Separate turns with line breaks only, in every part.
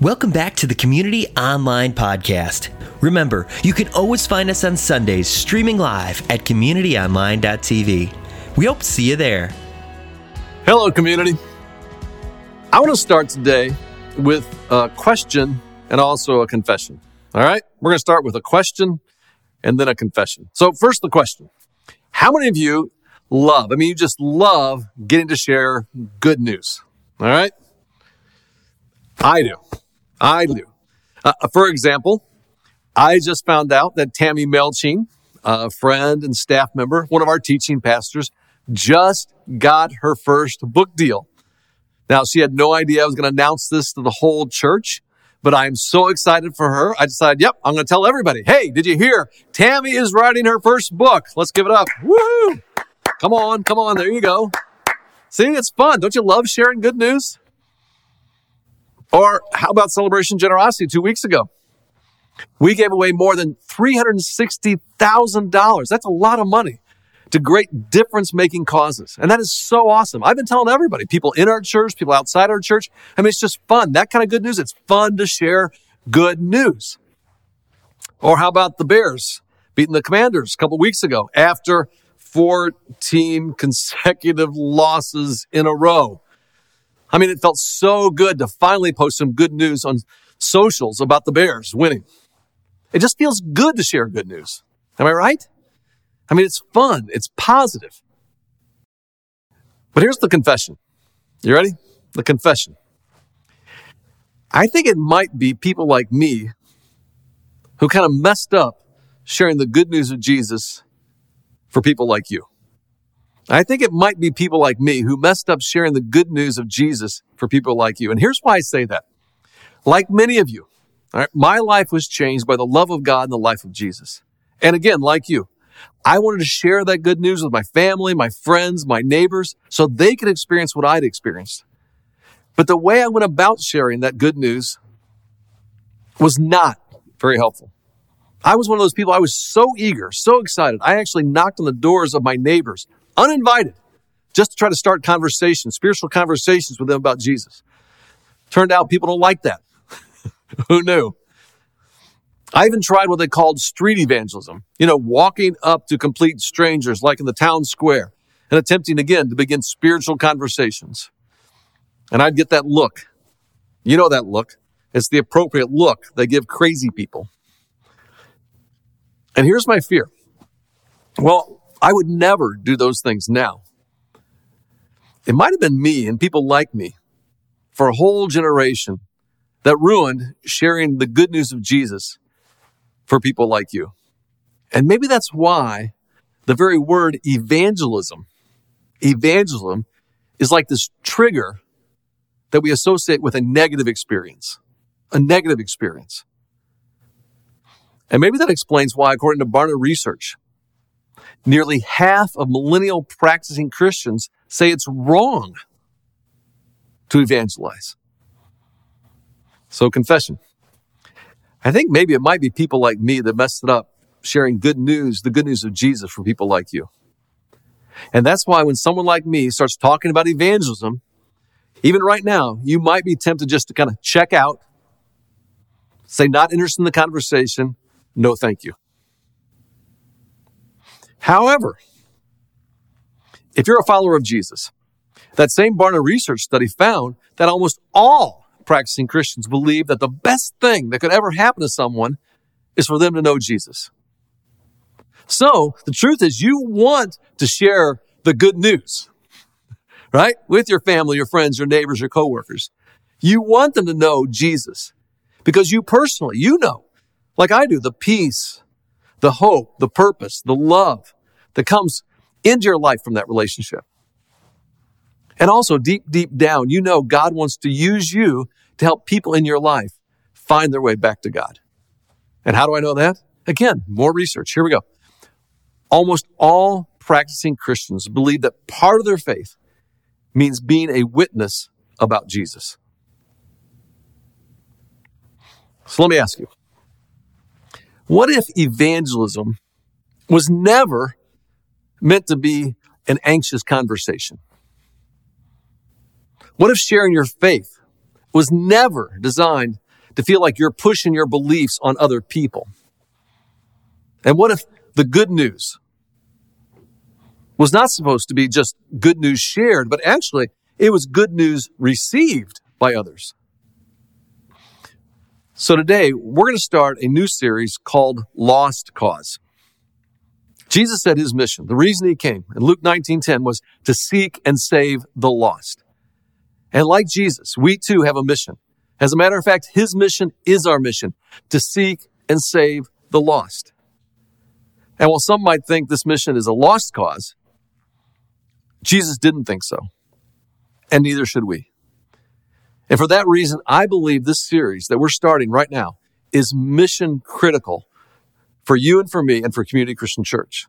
Welcome back to the Community Online Podcast. Remember, you can always find us on Sundays streaming live at communityonline.tv. We hope to see you there.
Hello, community. I want to start today with a question and also a confession. All right? We're going to start with a question and then a confession. So, first, the question How many of you love, I mean, you just love getting to share good news? All right? I do. I do. Uh, for example, I just found out that Tammy Melching, a friend and staff member, one of our teaching pastors, just got her first book deal. Now, she had no idea I was going to announce this to the whole church, but I'm so excited for her. I decided, yep, I'm going to tell everybody. Hey, did you hear? Tammy is writing her first book. Let's give it up. Woo! Come on, come on. There you go. See, it's fun. Don't you love sharing good news? Or how about Celebration Generosity two weeks ago? We gave away more than $360,000. That's a lot of money to great difference making causes. And that is so awesome. I've been telling everybody, people in our church, people outside our church. I mean, it's just fun. That kind of good news. It's fun to share good news. Or how about the Bears beating the Commanders a couple weeks ago after 14 consecutive losses in a row? I mean, it felt so good to finally post some good news on socials about the Bears winning. It just feels good to share good news. Am I right? I mean, it's fun. It's positive. But here's the confession. You ready? The confession. I think it might be people like me who kind of messed up sharing the good news of Jesus for people like you. I think it might be people like me who messed up sharing the good news of Jesus for people like you. And here's why I say that. Like many of you, my life was changed by the love of God and the life of Jesus. And again, like you, I wanted to share that good news with my family, my friends, my neighbors, so they could experience what I'd experienced. But the way I went about sharing that good news was not very helpful. I was one of those people, I was so eager, so excited. I actually knocked on the doors of my neighbors, uninvited, just to try to start conversations, spiritual conversations with them about Jesus. Turned out people don't like that. Who knew? I even tried what they called street evangelism, you know, walking up to complete strangers like in the town square and attempting again to begin spiritual conversations. And I'd get that look. You know that look. It's the appropriate look they give crazy people. And here's my fear. Well, I would never do those things now. It might have been me and people like me for a whole generation that ruined sharing the good news of Jesus for people like you. And maybe that's why the very word evangelism, evangelism is like this trigger that we associate with a negative experience, a negative experience. And maybe that explains why, according to Barna Research, nearly half of millennial practicing Christians say it's wrong to evangelize. So, confession. I think maybe it might be people like me that messed it up sharing good news, the good news of Jesus for people like you. And that's why when someone like me starts talking about evangelism, even right now, you might be tempted just to kind of check out, say, not interested in the conversation, no thank you. However, if you're a follower of Jesus, that same Barna research study found that almost all practicing Christians believe that the best thing that could ever happen to someone is for them to know Jesus. So the truth is you want to share the good news, right? With your family, your friends, your neighbors, your coworkers. You want them to know Jesus because you personally, you know, like I do, the peace, the hope, the purpose, the love that comes into your life from that relationship. And also deep, deep down, you know God wants to use you to help people in your life find their way back to God. And how do I know that? Again, more research. Here we go. Almost all practicing Christians believe that part of their faith means being a witness about Jesus. So let me ask you what if evangelism was never meant to be an anxious conversation? What if sharing your faith was never designed to feel like you're pushing your beliefs on other people? And what if the good news was not supposed to be just good news shared, but actually it was good news received by others? So today we're going to start a new series called Lost Cause. Jesus said his mission, the reason he came in Luke 19:10 was to seek and save the lost. And like Jesus, we too have a mission. As a matter of fact, his mission is our mission to seek and save the lost. And while some might think this mission is a lost cause, Jesus didn't think so. And neither should we. And for that reason, I believe this series that we're starting right now is mission critical for you and for me and for Community Christian Church.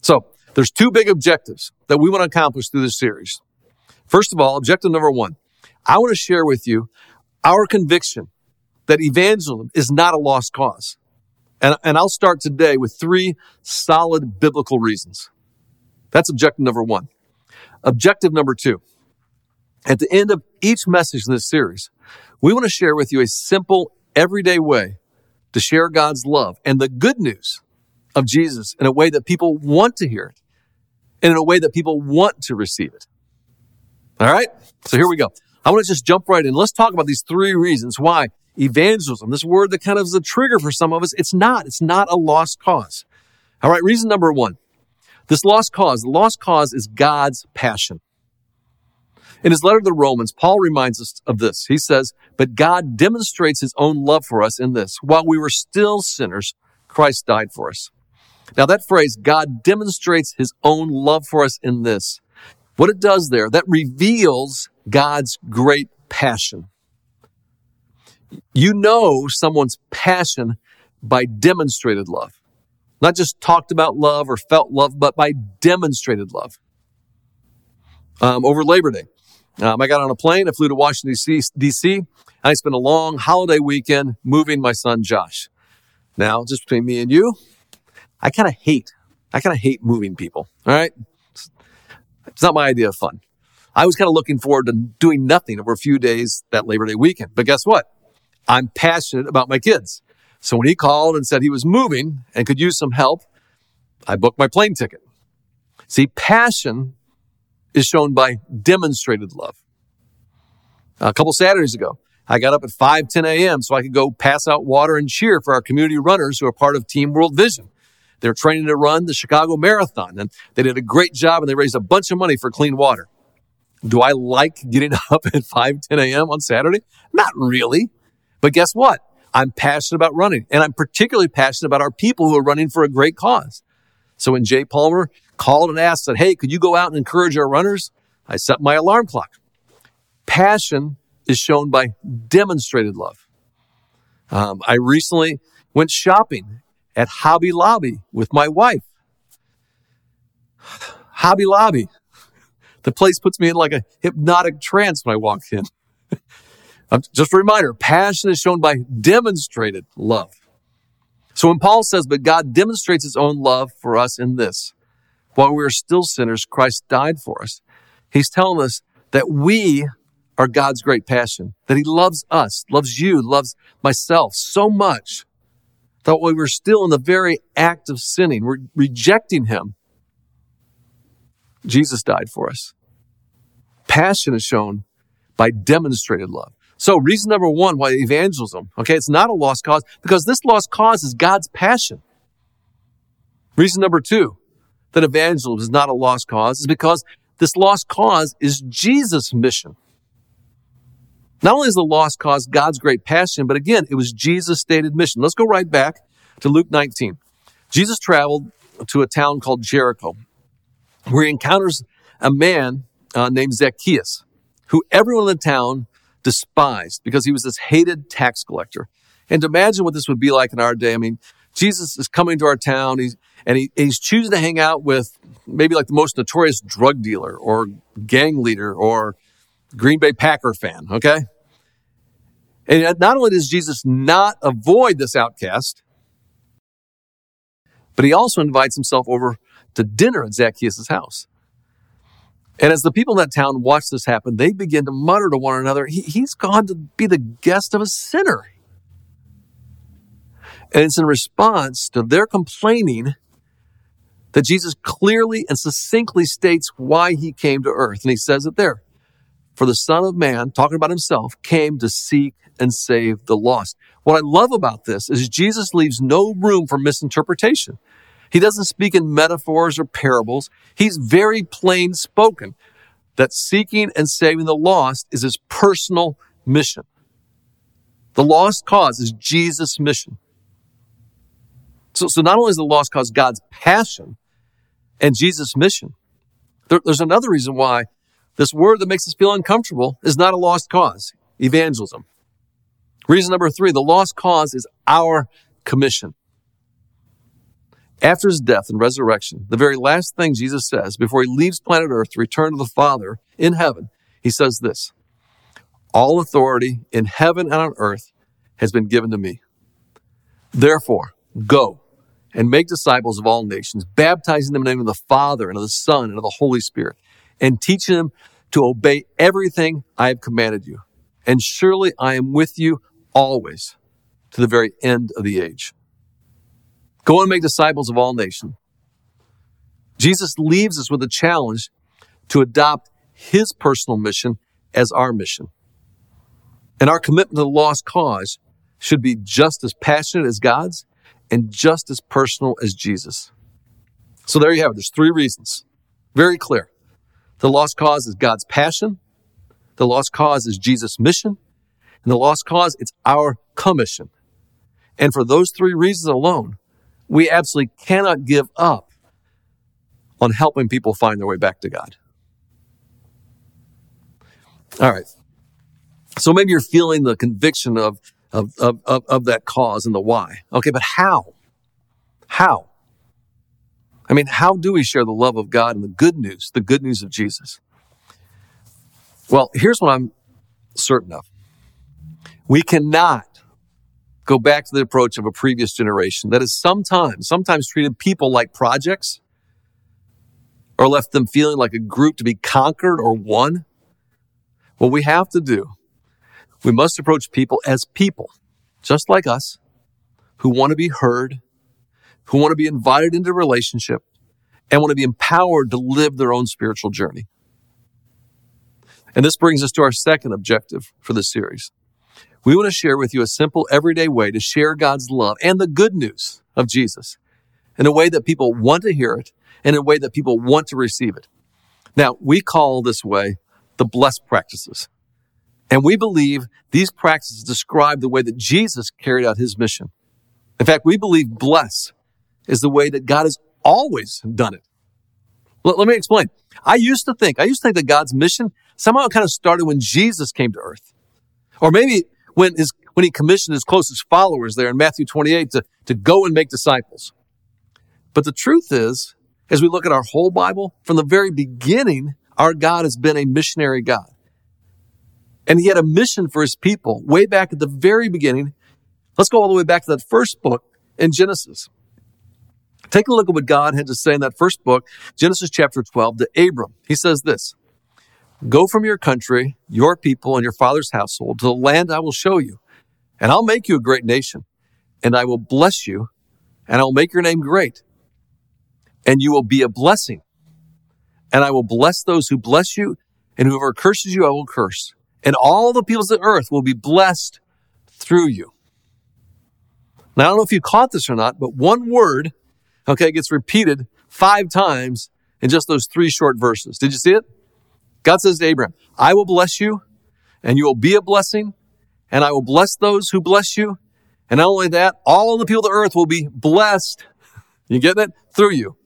So there's two big objectives that we want to accomplish through this series. First of all, objective number one, I want to share with you our conviction that evangelism is not a lost cause. And, and I'll start today with three solid biblical reasons. That's objective number one. Objective number two, at the end of each message in this series, we want to share with you a simple, everyday way to share God's love and the good news of Jesus in a way that people want to hear it and in a way that people want to receive it. All right. So here we go. I want to just jump right in. Let's talk about these three reasons why evangelism, this word that kind of is a trigger for some of us, it's not. It's not a lost cause. All right. Reason number one. This lost cause, the lost cause is God's passion. In his letter to the Romans, Paul reminds us of this. He says, But God demonstrates his own love for us in this. While we were still sinners, Christ died for us. Now that phrase, God demonstrates his own love for us in this. What it does there, that reveals God's great passion. You know someone's passion by demonstrated love. Not just talked about love or felt love, but by demonstrated love. Um, over Labor Day, um, I got on a plane. I flew to Washington, D.C. I spent a long holiday weekend moving my son, Josh. Now, just between me and you, I kind of hate, I kind of hate moving people. All right. It's, not my idea of fun. I was kind of looking forward to doing nothing over a few days that Labor Day weekend. But guess what? I'm passionate about my kids. So when he called and said he was moving and could use some help, I booked my plane ticket. See, passion is shown by demonstrated love. A couple Saturdays ago, I got up at 5, 10 a.m. so I could go pass out water and cheer for our community runners who are part of Team World Vision. They're training to run the Chicago Marathon and they did a great job and they raised a bunch of money for clean water. Do I like getting up at 5, 10 a.m. on Saturday? Not really. But guess what? I'm passionate about running and I'm particularly passionate about our people who are running for a great cause. So when Jay Palmer called and asked, said, Hey, could you go out and encourage our runners? I set my alarm clock. Passion is shown by demonstrated love. Um, I recently went shopping at Hobby Lobby with my wife. Hobby Lobby. The place puts me in like a hypnotic trance when I walk in. Just a reminder, passion is shown by demonstrated love. So when Paul says, but God demonstrates his own love for us in this, while we are still sinners, Christ died for us. He's telling us that we are God's great passion, that He loves us, loves you, loves myself so much that while we were still in the very act of sinning, we're rejecting Him, Jesus died for us. Passion is shown by demonstrated love. So reason number one why evangelism, okay, it's not a lost cause because this lost cause is God's passion. Reason number two, that evangelism is not a lost cause is because this lost cause is Jesus' mission. Not only is the lost cause God's great passion, but again, it was Jesus' stated mission. Let's go right back to Luke 19. Jesus traveled to a town called Jericho, where he encounters a man uh, named Zacchaeus, who everyone in the town despised because he was this hated tax collector. And imagine what this would be like in our day, I mean, Jesus is coming to our town. He's, and he, he's choosing to hang out with maybe like the most notorious drug dealer or gang leader or Green Bay Packer fan. Okay. And not only does Jesus not avoid this outcast, but he also invites himself over to dinner at Zacchaeus' house. And as the people in that town watch this happen, they begin to mutter to one another, he, He's gone to be the guest of a sinner. And it's in response to their complaining that Jesus clearly and succinctly states why he came to earth. And he says it there. For the Son of Man, talking about himself, came to seek and save the lost. What I love about this is Jesus leaves no room for misinterpretation. He doesn't speak in metaphors or parables. He's very plain spoken that seeking and saving the lost is his personal mission. The lost cause is Jesus' mission. So, so not only is the lost cause God's passion and Jesus' mission, there, there's another reason why this word that makes us feel uncomfortable is not a lost cause, evangelism. Reason number three, the lost cause is our commission. After his death and resurrection, the very last thing Jesus says before he leaves planet Earth to return to the Father in heaven, he says this All authority in heaven and on earth has been given to me. Therefore, go and make disciples of all nations, baptizing them in the name of the Father and of the Son and of the Holy Spirit, and teaching them to obey everything I have commanded you. And surely I am with you always to the very end of the age. Go and make disciples of all nations. Jesus leaves us with a challenge to adopt his personal mission as our mission. And our commitment to the lost cause should be just as passionate as God's and just as personal as Jesus. So there you have it. There's three reasons. Very clear. The lost cause is God's passion. The lost cause is Jesus' mission. And the lost cause, it's our commission. And for those three reasons alone, we absolutely cannot give up on helping people find their way back to God. All right. So maybe you're feeling the conviction of of, of, of, of that cause and the why. Okay, but how? How? I mean, how do we share the love of God and the good news, the good news of Jesus? Well, here's what I'm certain of. We cannot go back to the approach of a previous generation that has sometimes, sometimes treated people like projects or left them feeling like a group to be conquered or won. What we have to do we must approach people as people, just like us, who want to be heard, who want to be invited into relationship, and want to be empowered to live their own spiritual journey. And this brings us to our second objective for this series. We want to share with you a simple, everyday way to share God's love and the good news of Jesus in a way that people want to hear it and in a way that people want to receive it. Now, we call this way the blessed practices. And we believe these practices describe the way that Jesus carried out his mission. In fact, we believe bless is the way that God has always done it. Let, let me explain. I used to think, I used to think that God's mission somehow kind of started when Jesus came to earth. Or maybe when his, when he commissioned his closest followers there in Matthew 28 to, to go and make disciples. But the truth is, as we look at our whole Bible, from the very beginning, our God has been a missionary God. And he had a mission for his people way back at the very beginning. Let's go all the way back to that first book in Genesis. Take a look at what God had to say in that first book, Genesis chapter 12, to Abram. He says this Go from your country, your people, and your father's household to the land I will show you, and I'll make you a great nation, and I will bless you, and I will make your name great, and you will be a blessing. And I will bless those who bless you, and whoever curses you, I will curse and all the peoples of the earth will be blessed through you. Now, I don't know if you caught this or not, but one word, okay, gets repeated five times in just those three short verses. Did you see it? God says to Abraham, I will bless you, and you will be a blessing, and I will bless those who bless you. And not only that, all the people of the earth will be blessed. You get it? Through you.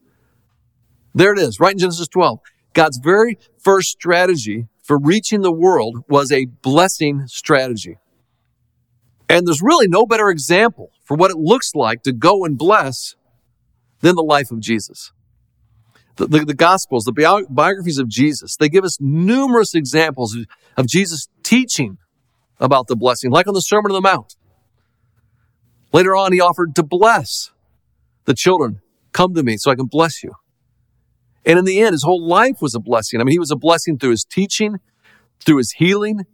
There it is, right in Genesis 12. God's very first strategy for reaching the world was a blessing strategy. And there's really no better example for what it looks like to go and bless than the life of Jesus. The, the, the Gospels, the bi- biographies of Jesus, they give us numerous examples of, of Jesus teaching about the blessing, like on the Sermon on the Mount. Later on, he offered to bless the children. Come to me so I can bless you. And in the end, his whole life was a blessing. I mean, he was a blessing through his teaching, through his healing,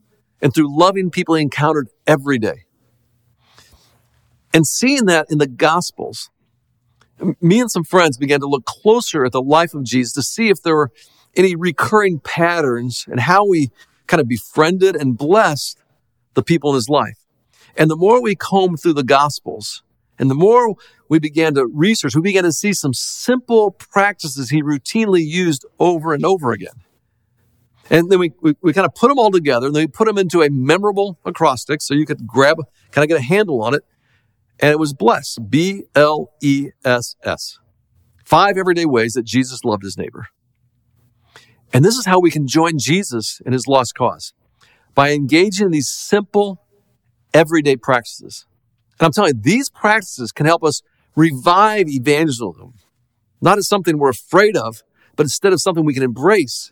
and through loving people he encountered every day. And seeing that in the Gospels, me and some friends began to look closer at the life of Jesus to see if there were any recurring patterns and how we kind of befriended and blessed the people in his life. And the more we combed through the Gospels, and the more we began to research, we began to see some simple practices he routinely used over and over again. And then we, we, we, kind of put them all together and then we put them into a memorable acrostic so you could grab, kind of get a handle on it. And it was bless, B L E S S. Five everyday ways that Jesus loved his neighbor. And this is how we can join Jesus in his lost cause by engaging in these simple, everyday practices. And I'm telling you, these practices can help us revive evangelism, not as something we're afraid of, but instead of something we can embrace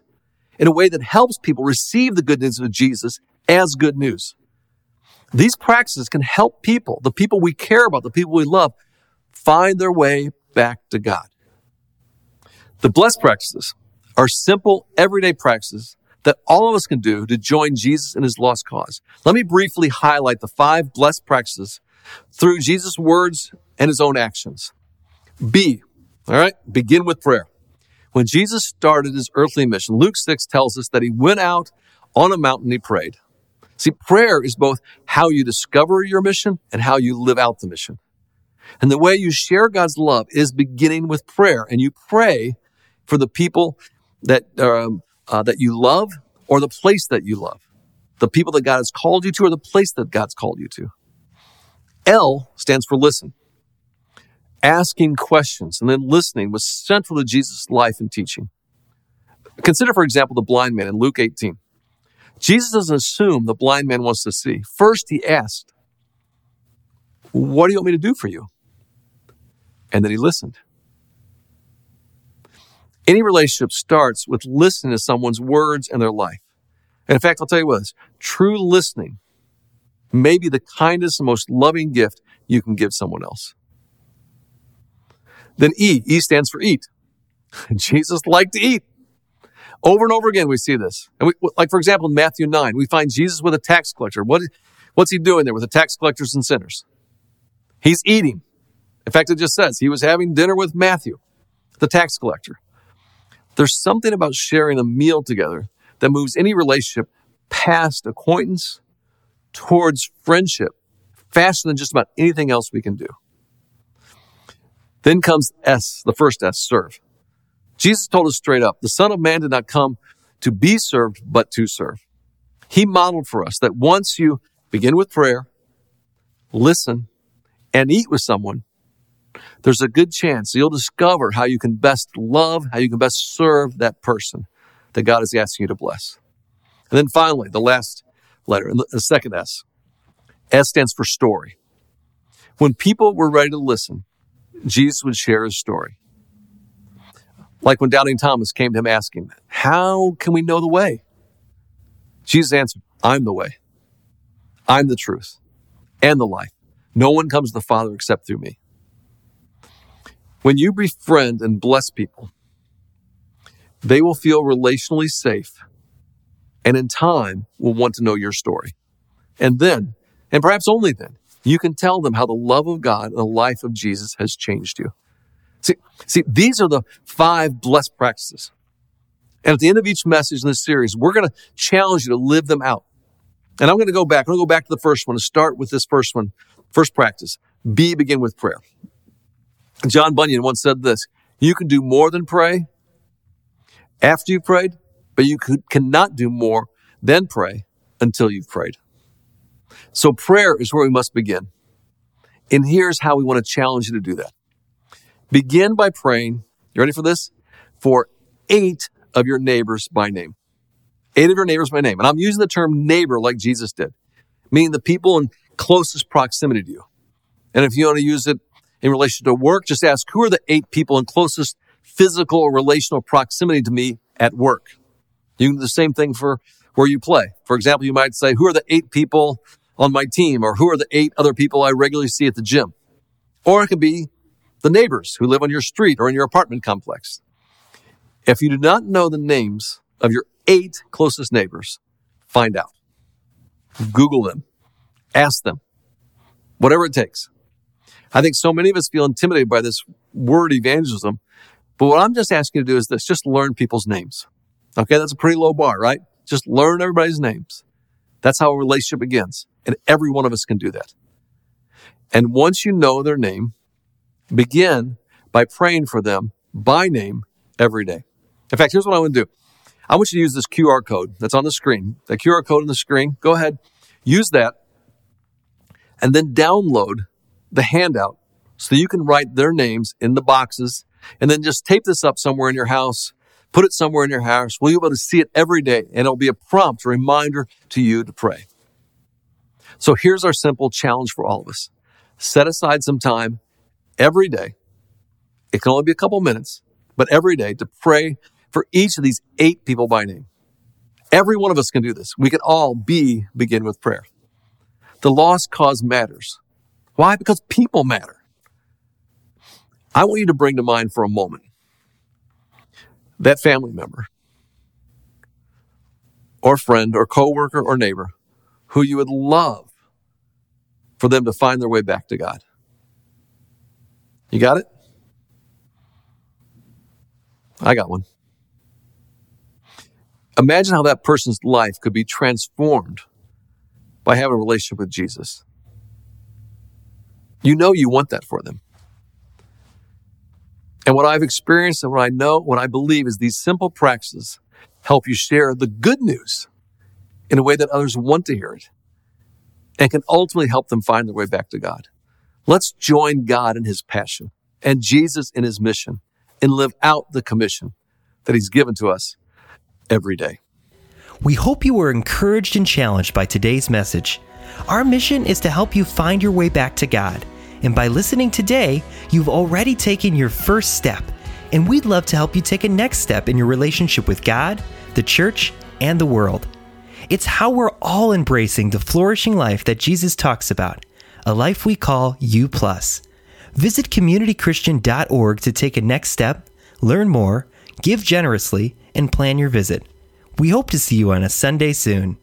in a way that helps people receive the good news of Jesus as good news. These practices can help people, the people we care about, the people we love, find their way back to God. The blessed practices are simple, everyday practices that all of us can do to join Jesus in his lost cause. Let me briefly highlight the five blessed practices through Jesus' words and his own actions. B, all right, begin with prayer. When Jesus started his earthly mission, Luke 6 tells us that he went out on a mountain he prayed. See, prayer is both how you discover your mission and how you live out the mission. And the way you share God's love is beginning with prayer. And you pray for the people that, um, uh, that you love or the place that you love. The people that God has called you to or the place that God's called you to. L stands for listen asking questions and then listening was central to Jesus' life and teaching. Consider, for example, the blind man in Luke 18. Jesus doesn't assume the blind man wants to see. First, he asked, What do you want me to do for you? And then he listened. Any relationship starts with listening to someone's words and their life. And in fact, I'll tell you what, true listening may be the kindest and most loving gift you can give someone else. Then E, E stands for eat. Jesus liked to eat. Over and over again, we see this. And we, like, for example, in Matthew 9, we find Jesus with a tax collector. What, what's he doing there with the tax collectors and sinners? He's eating. In fact, it just says he was having dinner with Matthew, the tax collector. There's something about sharing a meal together that moves any relationship past acquaintance towards friendship faster than just about anything else we can do. Then comes S, the first S, serve. Jesus told us straight up, the Son of Man did not come to be served, but to serve. He modeled for us that once you begin with prayer, listen, and eat with someone, there's a good chance you'll discover how you can best love, how you can best serve that person that God is asking you to bless. And then finally, the last letter, And the second S. S stands for story. When people were ready to listen, Jesus would share his story. Like when Doubting Thomas came to him asking, How can we know the way? Jesus answered, I'm the way. I'm the truth and the life. No one comes to the Father except through me. When you befriend and bless people, they will feel relationally safe and in time will want to know your story. And then, and perhaps only then, you can tell them how the love of God and the life of Jesus has changed you. See, see, these are the five blessed practices. And at the end of each message in this series, we're going to challenge you to live them out. And I'm going to go back. I'm going to go back to the first one and start with this first one. First practice. B, begin with prayer. John Bunyan once said this, you can do more than pray after you've prayed, but you could, cannot do more than pray until you've prayed. So prayer is where we must begin. And here's how we want to challenge you to do that. Begin by praying, you ready for this? For eight of your neighbors by name. Eight of your neighbors by name. And I'm using the term neighbor like Jesus did, meaning the people in closest proximity to you. And if you want to use it in relation to work, just ask who are the eight people in closest physical or relational proximity to me at work. You can do the same thing for where you play. For example, you might say, who are the eight people on my team or who are the eight other people I regularly see at the gym? Or it could be the neighbors who live on your street or in your apartment complex. If you do not know the names of your eight closest neighbors, find out. Google them. Ask them. Whatever it takes. I think so many of us feel intimidated by this word evangelism. But what I'm just asking you to do is this just learn people's names. Okay, that's a pretty low bar, right? Just learn everybody's names. That's how a relationship begins. And every one of us can do that. And once you know their name, begin by praying for them by name every day. In fact, here's what I want to do. I want you to use this QR code that's on the screen. The QR code on the screen, go ahead, use that, and then download the handout so you can write their names in the boxes and then just tape this up somewhere in your house, put it somewhere in your house. We'll be able to see it every day and it'll be a prompt, a reminder to you to pray. So here's our simple challenge for all of us. Set aside some time every day. It can only be a couple minutes, but every day to pray for each of these eight people by name. Every one of us can do this. We can all be begin with prayer. The lost cause matters. Why? Because people matter. I want you to bring to mind for a moment that family member or friend or coworker or neighbor who you would love for them to find their way back to God. You got it? I got one. Imagine how that person's life could be transformed by having a relationship with Jesus. You know you want that for them. And what I've experienced and what I know, what I believe is these simple practices help you share the good news in a way that others want to hear it and can ultimately help them find their way back to God. Let's join God in his passion and Jesus in his mission and live out the commission that he's given to us every day.
We hope you were encouraged and challenged by today's message. Our mission is to help you find your way back to God. And by listening today, you've already taken your first step. And we'd love to help you take a next step in your relationship with God, the church, and the world. It's how we're all embracing the flourishing life that Jesus talks about, a life we call U. Visit communitychristian.org to take a next step, learn more, give generously, and plan your visit. We hope to see you on a Sunday soon.